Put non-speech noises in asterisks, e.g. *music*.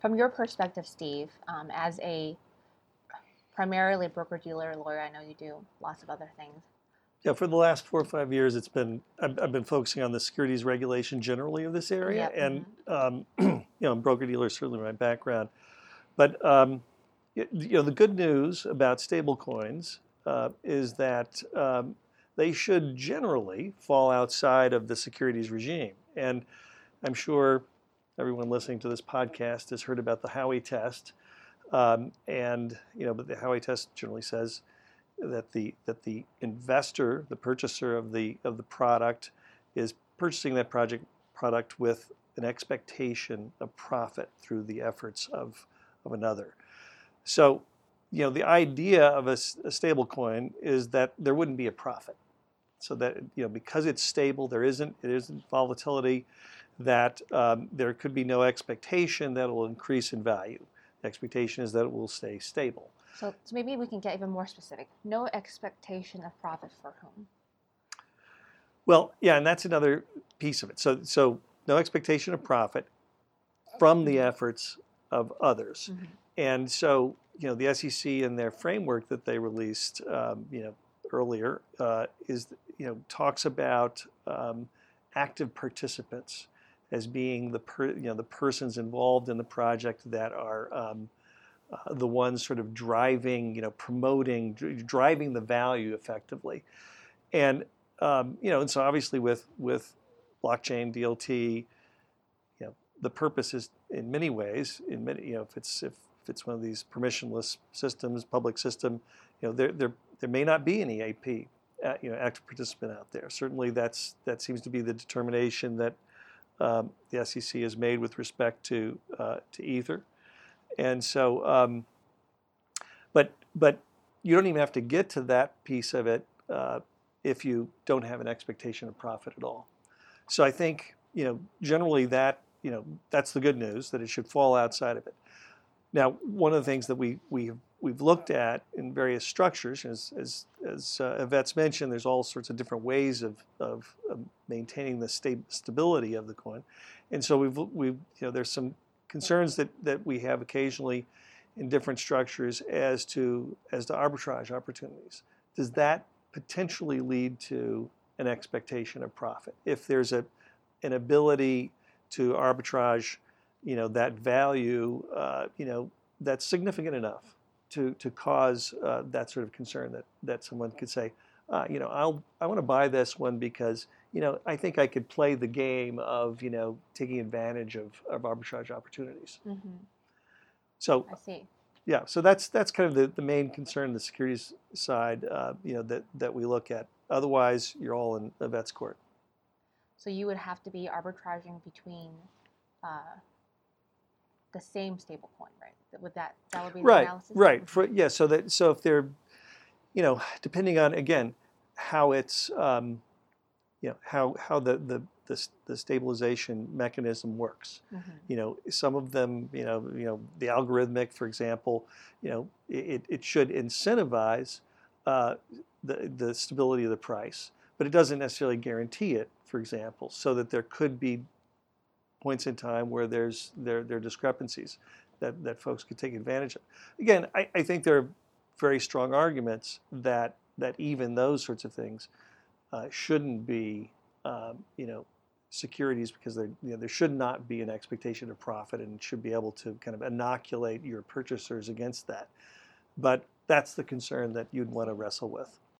from your perspective, Steve, um, as a primarily broker dealer lawyer, I know you do lots of other things. Yeah, for the last four or five years, it's been I've, I've been focusing on the securities regulation generally of this area, Yep, and um, *clears throat* you know, broker dealer is certainly my background. But um, you know, the good news about stablecoins uh, is that um, they should generally fall outside of the securities regime, and I'm sure everyone listening to this podcast has heard about the Howey test, um, and you know, but the Howey test generally says that the that the investor, the purchaser of the of the product, is purchasing that project product with an expectation of profit through the efforts of of another. So, you know, the idea of a stable coin is that there wouldn't be a profit. So that you know, because it's stable, there isn't it isn't volatility. That um, there could be no expectation that it will increase in value. The expectation is that it will stay stable. So, so maybe we can get even more specific. No expectation of profit for whom? Well, yeah, and that's another piece of it. So, so no expectation of profit from the efforts of others. Mhm. And so, you know, the SEC and their framework that they released, um, you know, earlier uh, is, you know, talks about um, active participants as being the per, you know the persons involved in the project that are um, uh, the ones sort of driving, you know, promoting, dr- driving the value effectively. And um, you know, and so obviously with with blockchain DLT, you know, the purpose is in many ways, in many, you know, if it's if, if it's one of these permissionless systems, public system, you know, there there there may not be any AP, uh, you know, active participant out there. Certainly, that's that seems to be the determination that um, the SEC has made with respect to uh, to Ether, and so, um, but but you don't even have to get to that piece of it uh, if you don't have an expectation of profit at all. So I think you know generally that you know that's the good news that it should fall outside of it. Now, one of the things that we we we've looked at in various structures, as as, as uh, Yvette's mentioned, there's all sorts of different ways of of, of maintaining the sta- stability of the coin, and so we've we've you know there's some concerns that that we have occasionally in different structures as to as to arbitrage opportunities. Does that potentially lead to an expectation of profit if there's a an ability to arbitrage, you know, that value, uh, you know, that's significant enough to to cause uh, that sort of concern that that someone could say, uh, you know, I'll I want to buy this one because you know I think I could play the game of you know taking advantage of, of arbitrage opportunities. Mm-hmm. So I see. yeah, so that's that's kind of the, the main concern, the securities side, uh, you know, that that we look at. Otherwise, you're all in Yvette's court. So you would have to be arbitraging between uh, the same stable coin, right? That- Would that that would be the Right, analysis? right. For yeah, so that so if they're, you know, depending on again how it's, um, you know, how how the the the, the stabilization mechanism works. Mhm. You know, some of them, you know, you know, the algorithmic, for example, you know, it, it should incentivize uh, the the stability of the price, but it doesn't necessarily guarantee it. For example, so that there could be points in time where there's there there are discrepancies that that folks could take advantage of. Again, I, I think there are very strong arguments that that even those sorts of things uh, shouldn't be, um, you know, securities because you know, there should not be an expectation of profit and should be able to kind of inoculate your purchasers against that. But that's the concern that you'd want to wrestle with.